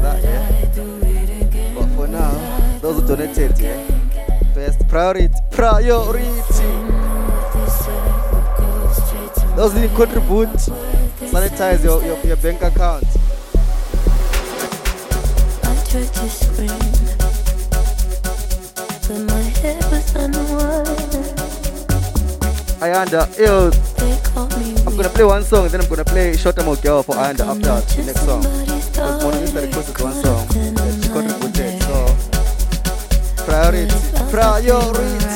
like that, yeah. But for now, those who donated, yeah. Best priority, priority. Those who contribute, sanitize your, your, your bank account. I tried to scream, but my head was underwater. Ayanda, yo, They called me I'm gonna play one song, then I'm gonna play Short Girl for Ayanda after the next song. Because Mona Lisa requested one song that she contributed, so priority, priority.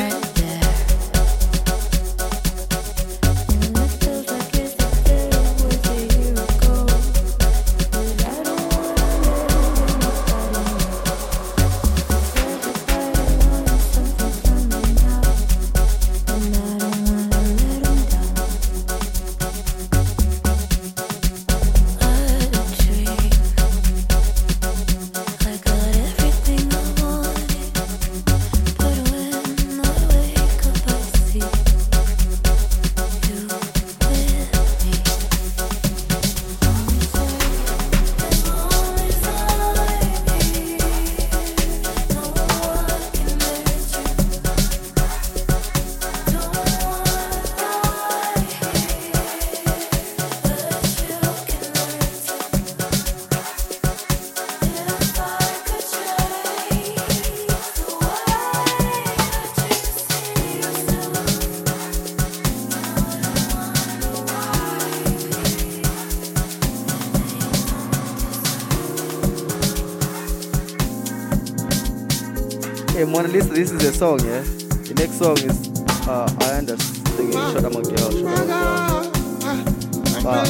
Hey Mona Lisa, this is a song, yeah? The next song is uh Ayanda singing Short Amount Girl, Short Amount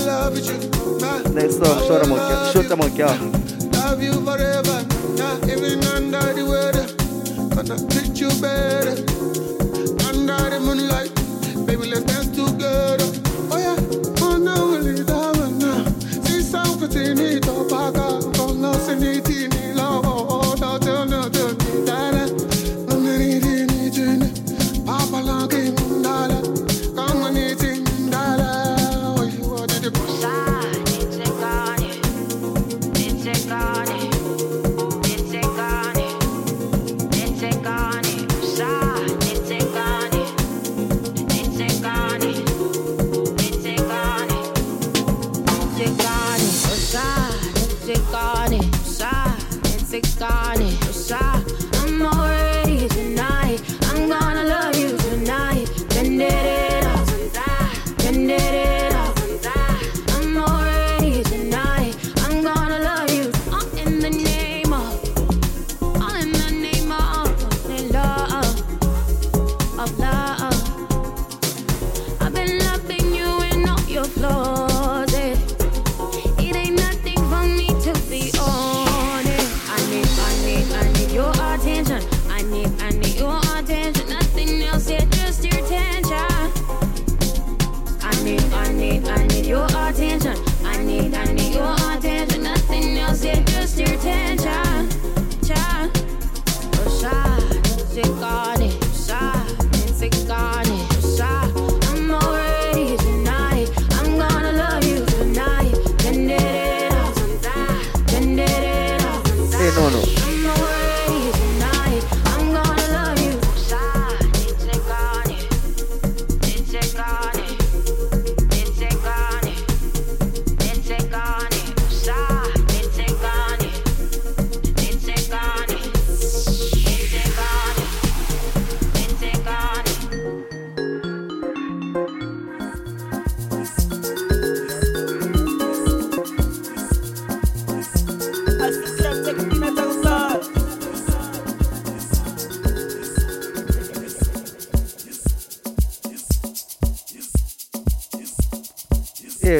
Girl. Next song, Short Amount Girl, Short Amount Girl. Love you forever, yeah, even under the weather. Gonna treat you better. Under the moonlight, baby, let's dance together.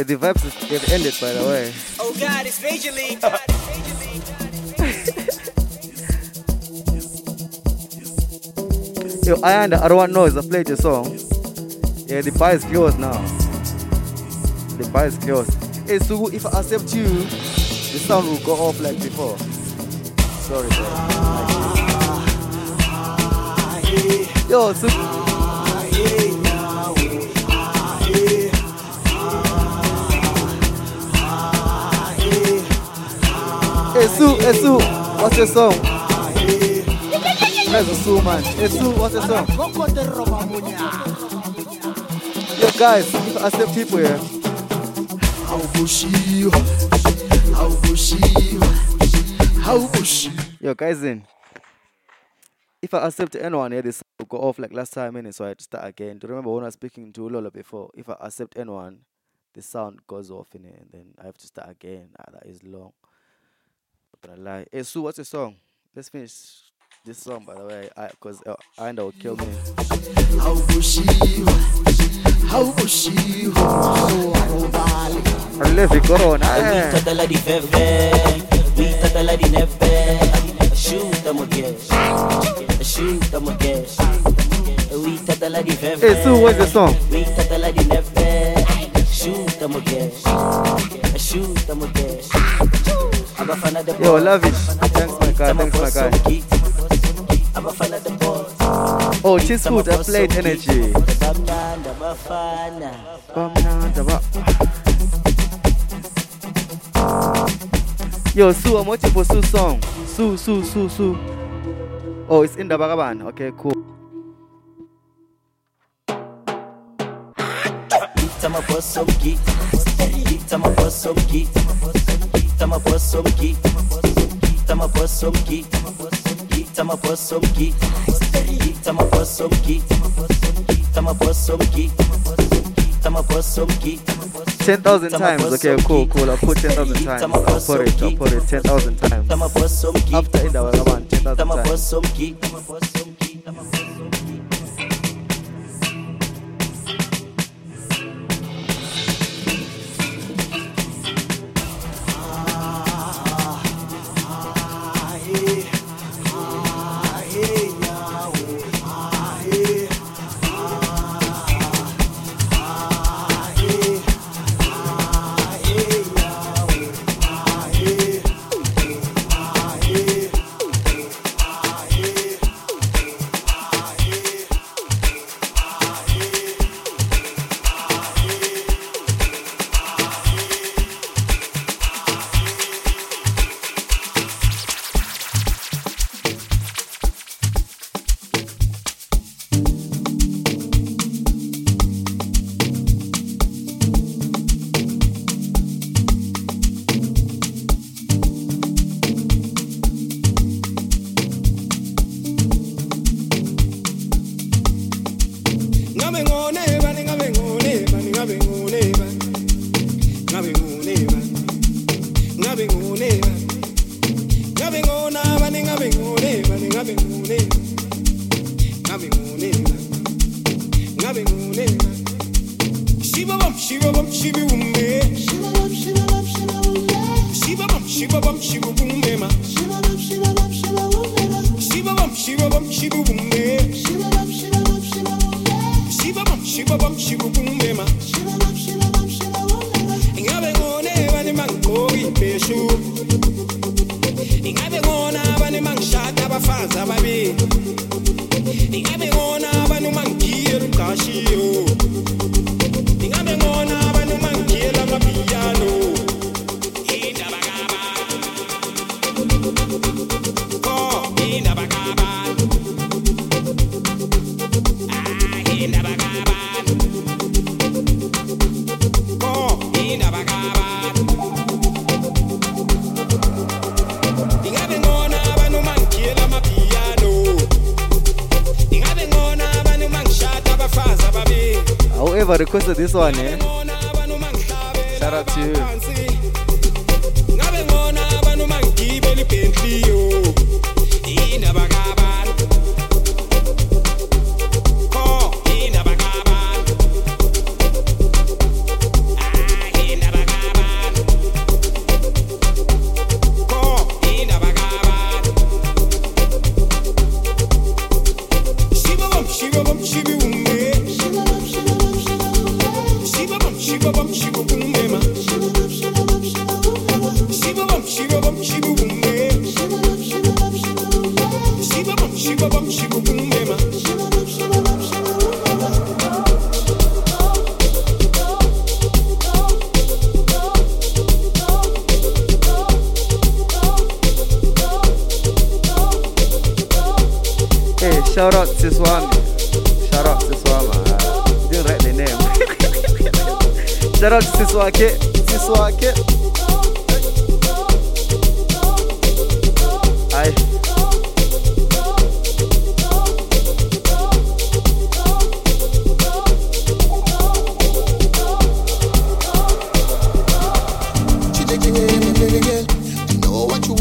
Yeah, the vibes is- they've ended by the way. Oh God, it's Major League. Yo, Ayanda, I don't want noise. I played your song. Yeah, the bar is closed now. The bar is closed. Hey, Sugu, if I accept you, the sound will go off like before. Sorry, bro. Ah, ah, ah, Yo, Sugu. Hey Sue, what's your song? The Sue man? Hey Sue, what's your song? Yo guys, I accept people here, Hawubushiwa, hawubushiwa, hawubushiwa. yo guys in. If I accept anyone here, this will go off like last time, innit? So I had to start again. Do you remember when I was speaking to Lola before? If I accept anyone, the sound goes off in it, and then I have to start again. Ah, that is long gonna lie. Hey, Sue, what's your song? Let's finish this song, by the way, because uh, I know will kill me. How Levi Corona. Eh. Hey, Sue, what's the song? Shoot them again. Shoot them again. Yo, lavish. it. Thanks, my guy. Thanks, my guy. Oh, cheese food. I played energy. Yo, Sue, I'm watching for Sue's song. Sue, Sue, Sue, Sue. Oh, it's in the Bagaban. Okay, cool. I'm a boss of geek. I'm a boss of geek toma poção aqui, toma poção aqui, toma poção aqui, toma poção aqui, toma poção aqui, toma poção aqui. 10,000 times, okay, cool, cool. I'll put 10,000 times. I'll put it, I'll put it 10,000 times. After it, I'll 10,000 times. coisa desse, dessa, né?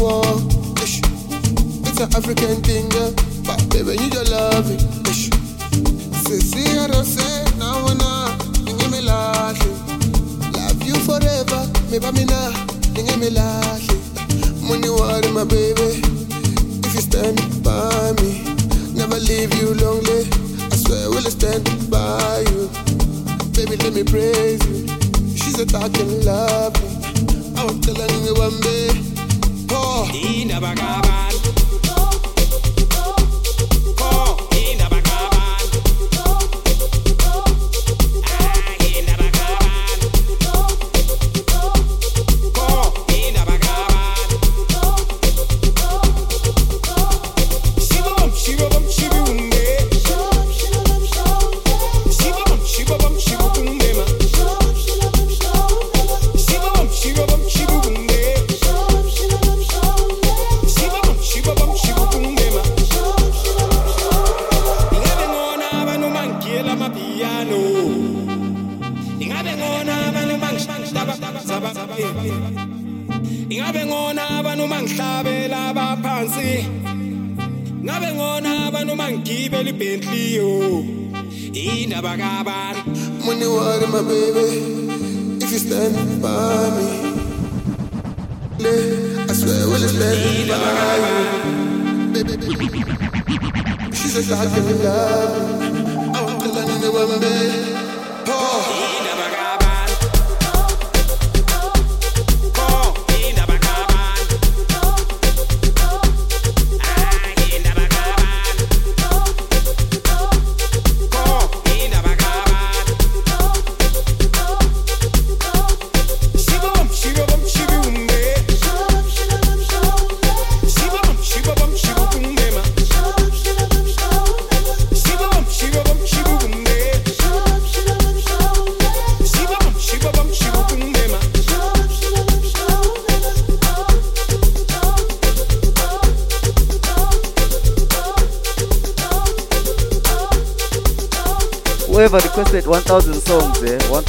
Ish. It's an African thing, girl. But baby, you just love it. See how to say, now now. You give me last. Love you forever. Ba me now. Give me last. Money, water, my baby. If you stand by me, never leave you lonely. I swear, we'll stand by you. Baby, let me praise you. She's a talking love. I'm telling you one day. Oh,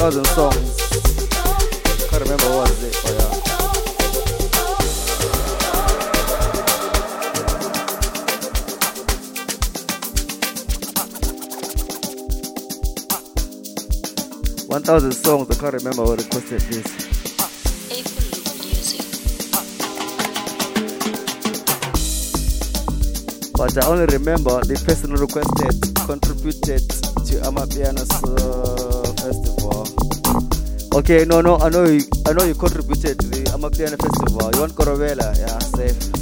1,000 songs. Can't remember what was it, but yeah. One thousand songs. I can't remember who requested this. But I only remember the person who requested contributed to Amapiano's uh. Okay, no, no, I know you, I know you contributed to the Amapiano festival. You want Corobella? Yeah, safe.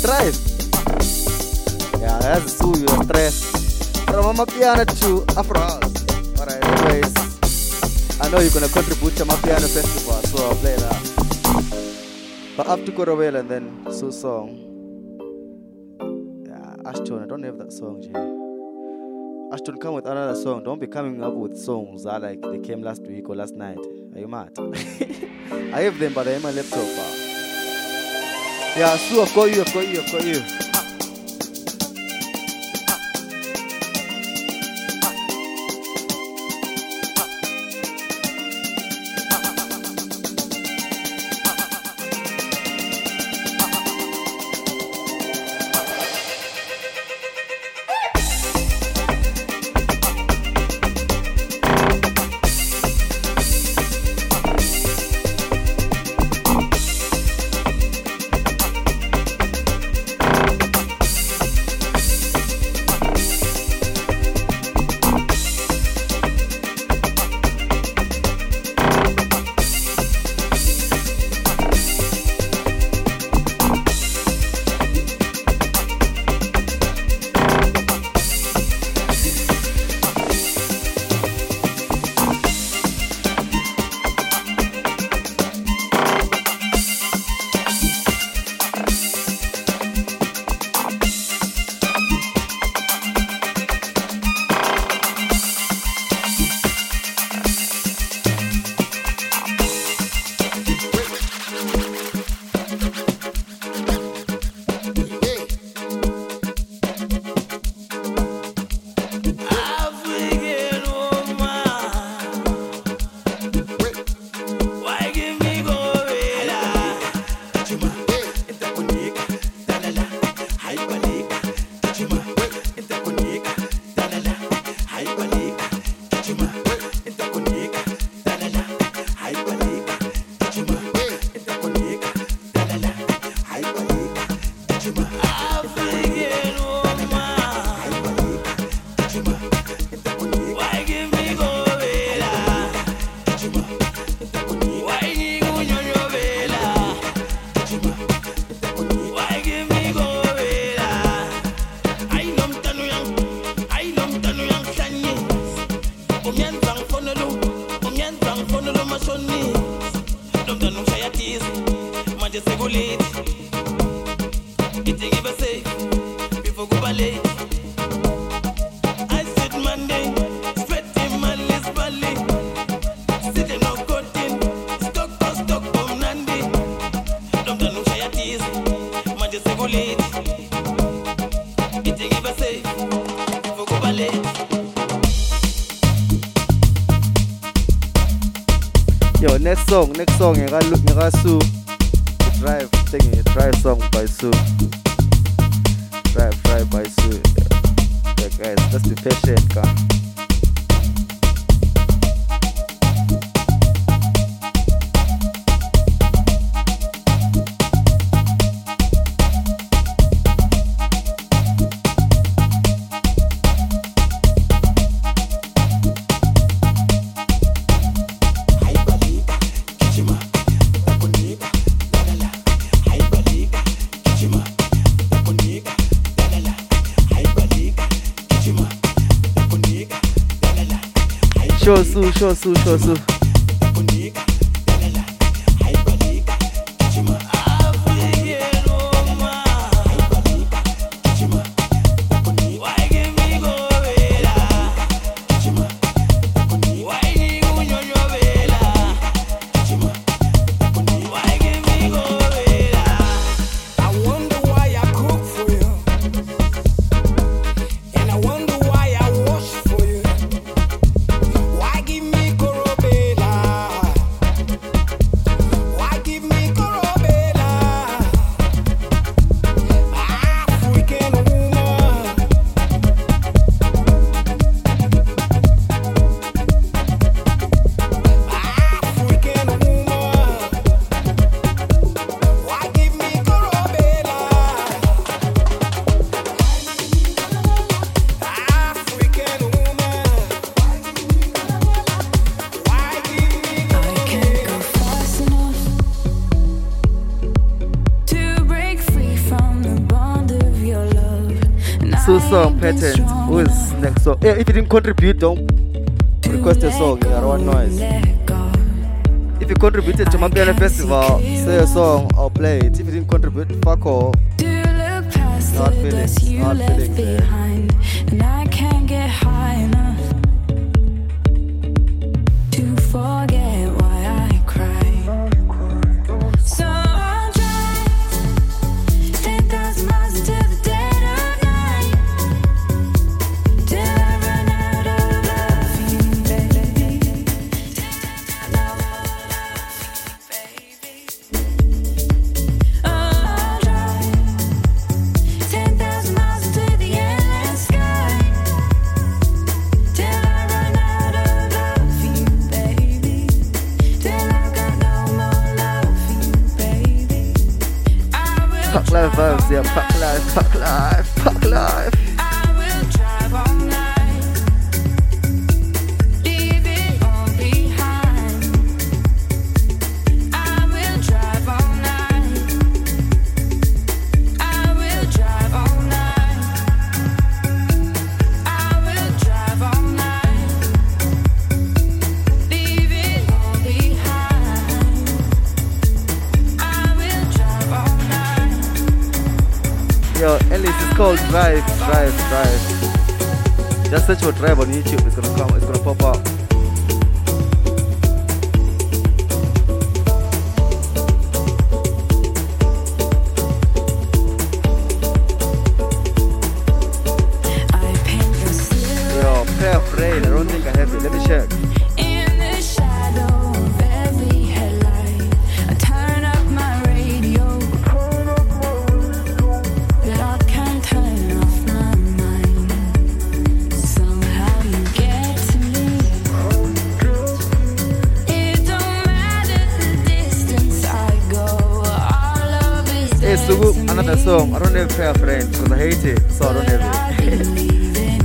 Drive? Yeah, that's to anyways. I know you're gonna contribute to Amapiano festival, so I'll play that. But after Korowel and then Sue song. Yeah, Ashton, I don't have that song, G. Ashton, come with another song. Don't be coming up with songs that like they came last week or last night. Are you mad? I have them, but they're in my laptop. Ah. Uh. Yeah, Sue, I've got you, I've got drive thingy, drive song by Sue. Drive, drive by Sue. Yeah, guys, just be patient, guys. 测试测试 So song patent. Who is next So, Yeah, if you didn't contribute, don't request a song. You are one noise. If you contributed to Amapiano Festival, say a song, I'll play it. If you didn't contribute, fuck all. Not feeling, not feeling. And I can't get high enough.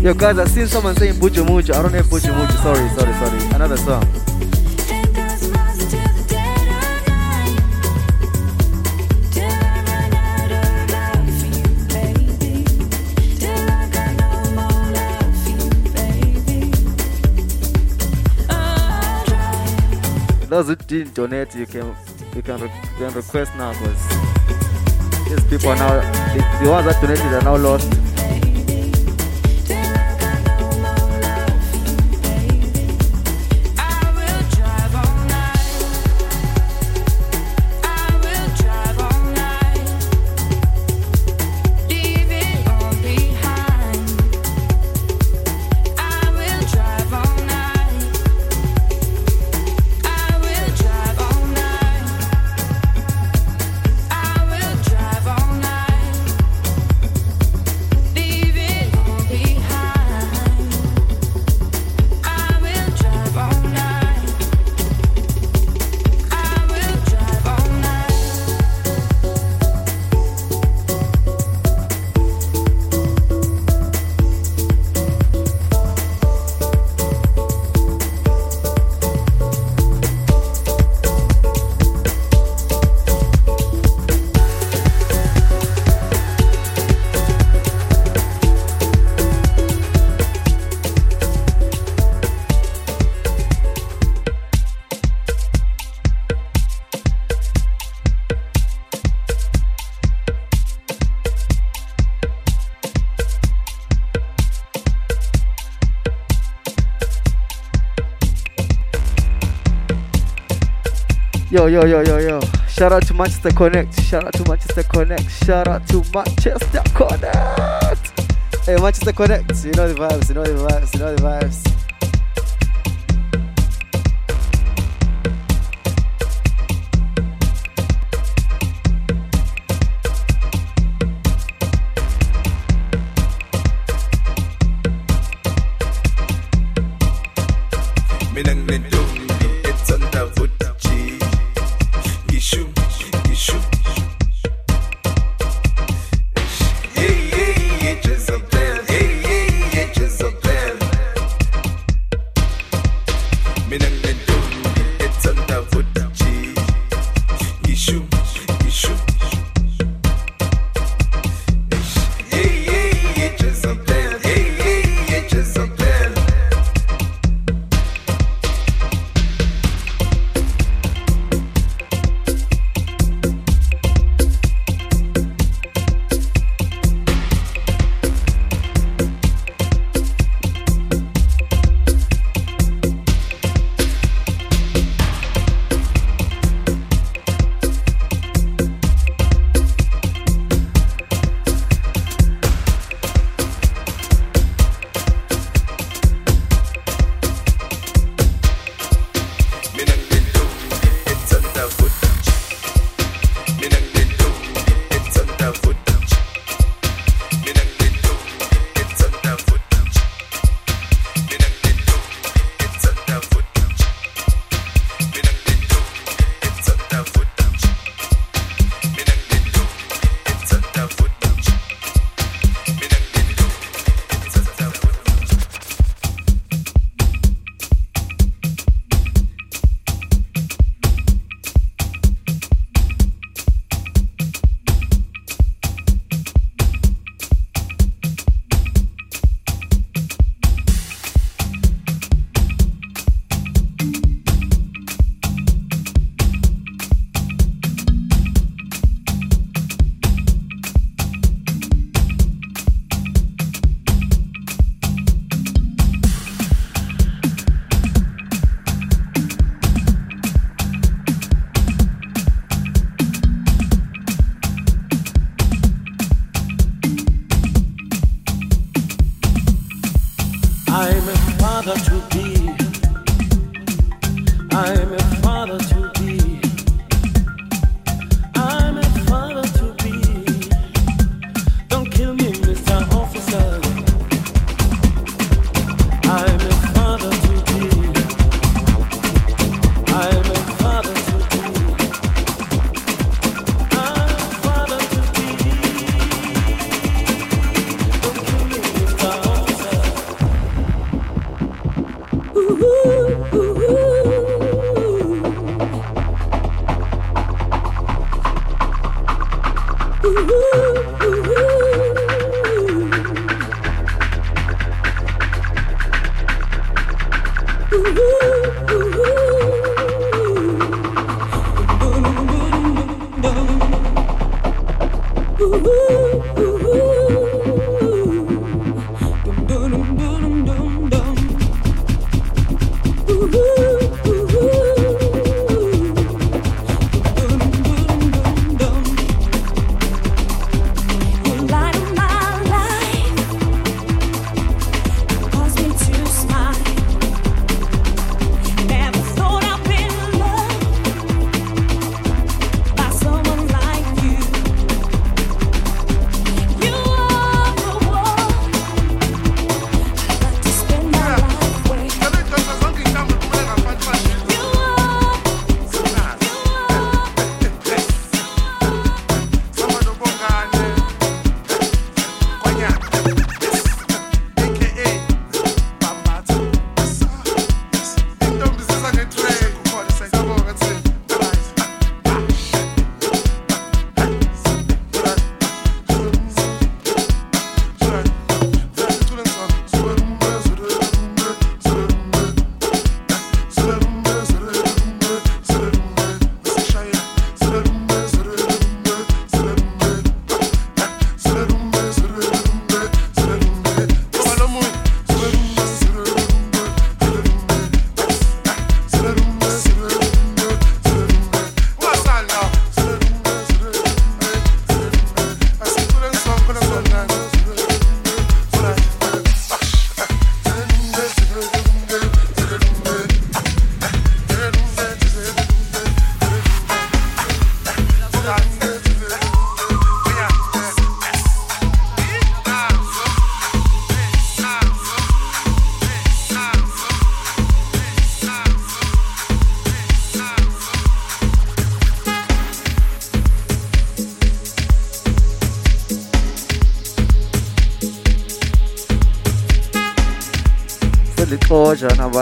Yo, guys, I've seen someone saying Buju Muju. I don't have Buju Muju. Sorry, sorry, sorry. Another song. Those who didn't donate, you can you can, re- you can request now because these people now the, the ones that donated are now lost. Yo, yo, yo, yo. Shout out to Manchester Connect. Shout out to Manchester Connect. Shout out to Manchester Connect. Hey, Manchester Connect. You know the vibes, you know the vibes, you know the vibes.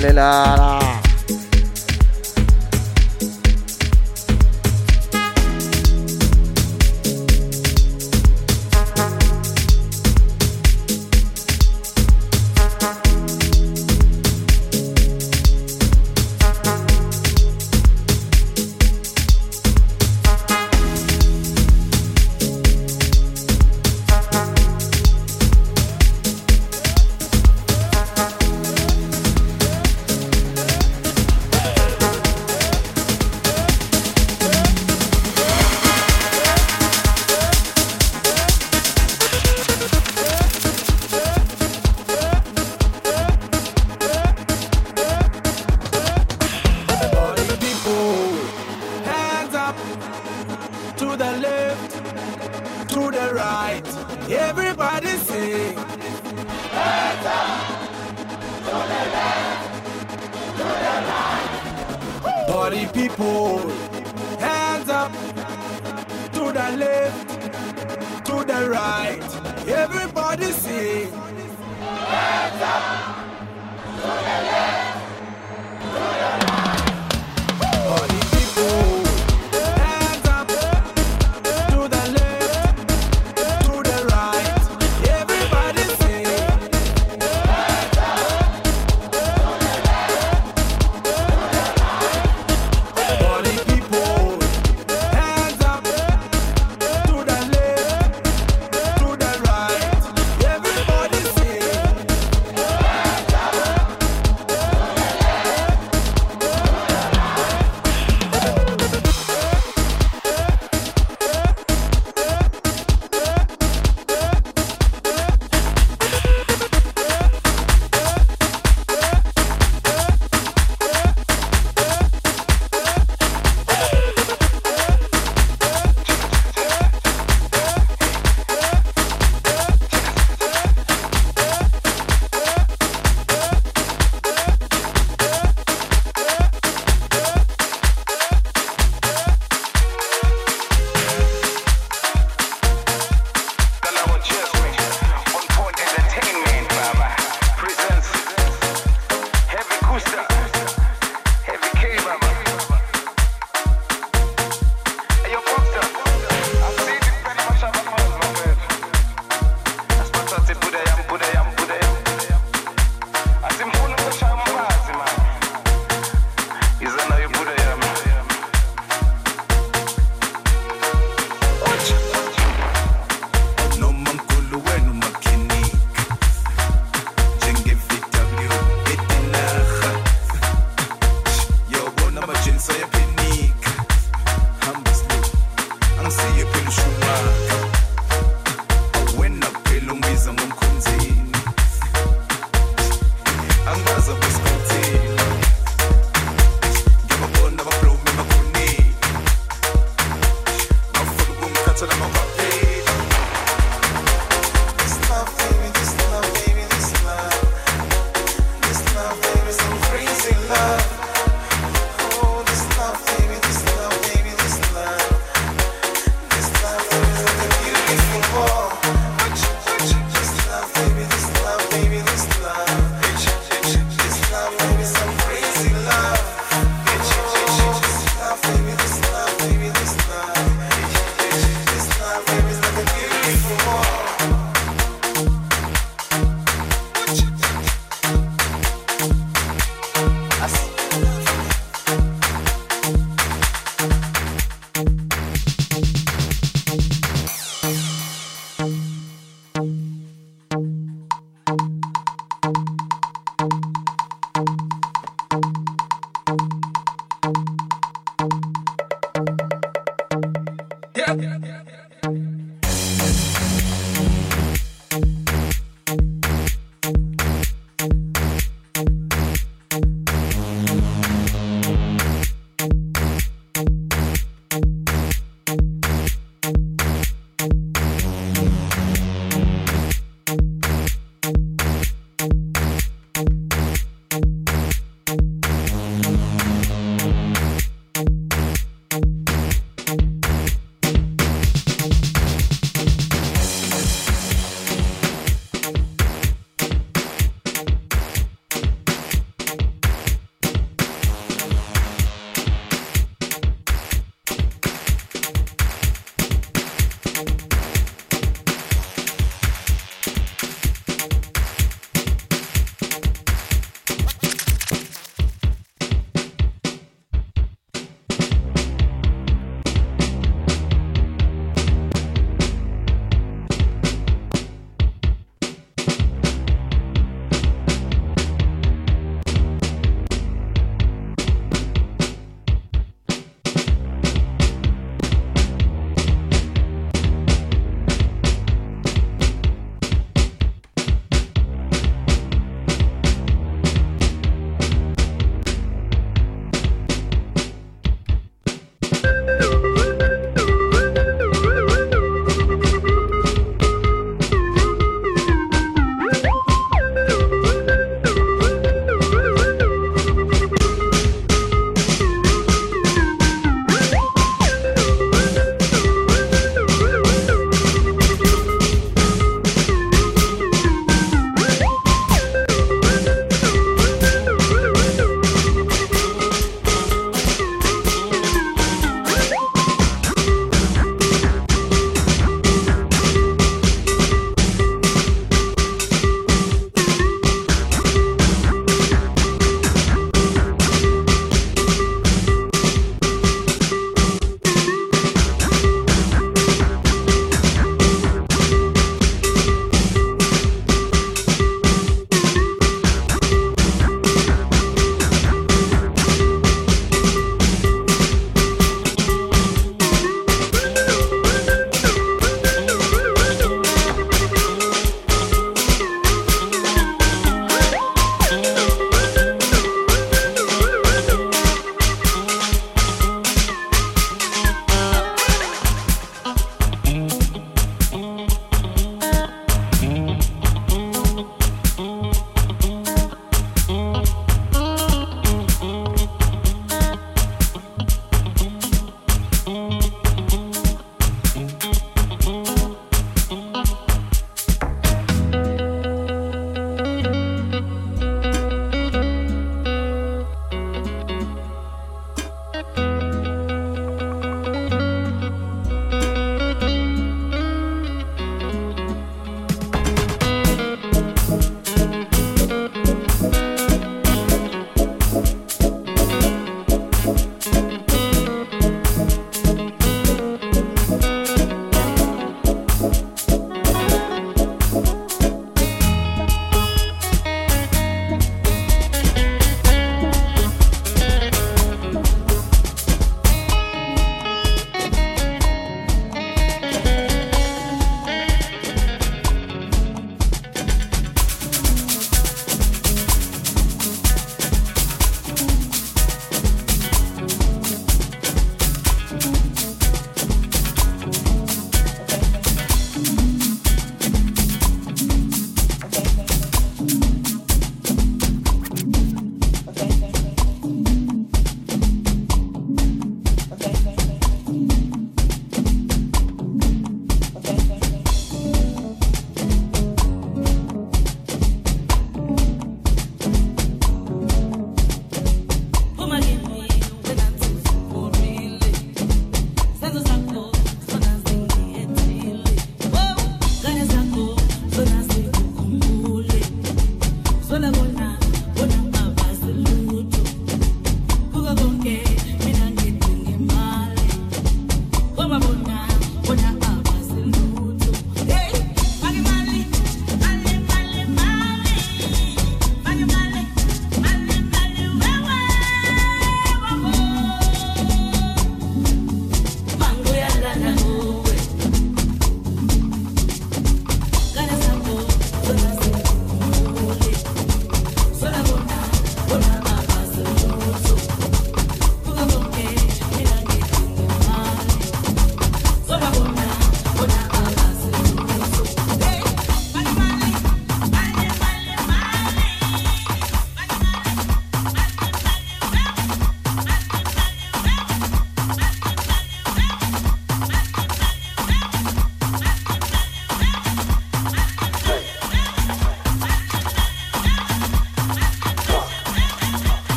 Selixosha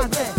Oh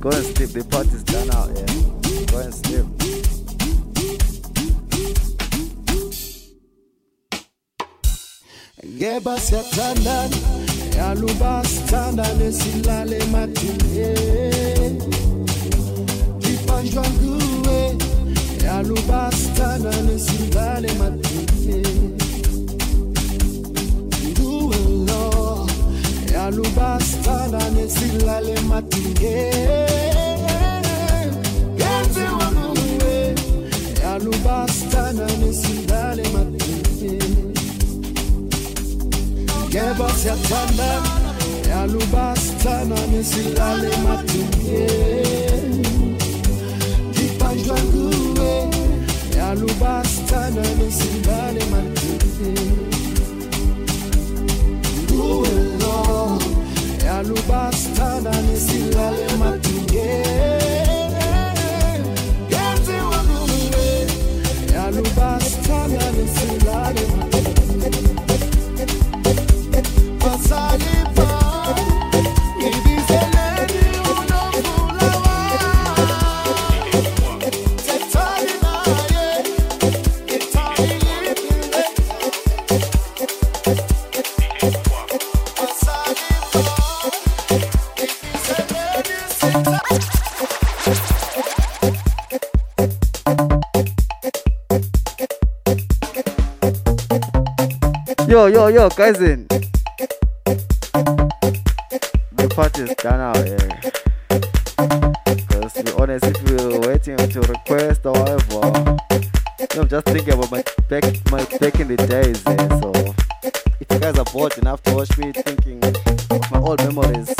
go and sleep. The party's done out, yeah. Go and sleep. ngeba siyathandana yaluba sithandane silale emadunye ibanjwa nguwe yaluba sithandane silale emadunye nguwe lo yaluba sithandane silale emadunye sithandane silale emadunye ngeba siyathandana yaluba sithandane silale emadunye ibanjwa nguwe yaluba sithandane silale emadunye nguwe lo yaluba sithandane silale emadunye yenziwa sithandane silale emadunye Yo, yo, yo, cousin. The party's done out, yeah. Because to be honest, if you're waiting to request or whatever, I'm just thinking about my back, my back in the days, yeah. So if you guys are bored enough to watch me thinking of my old memories,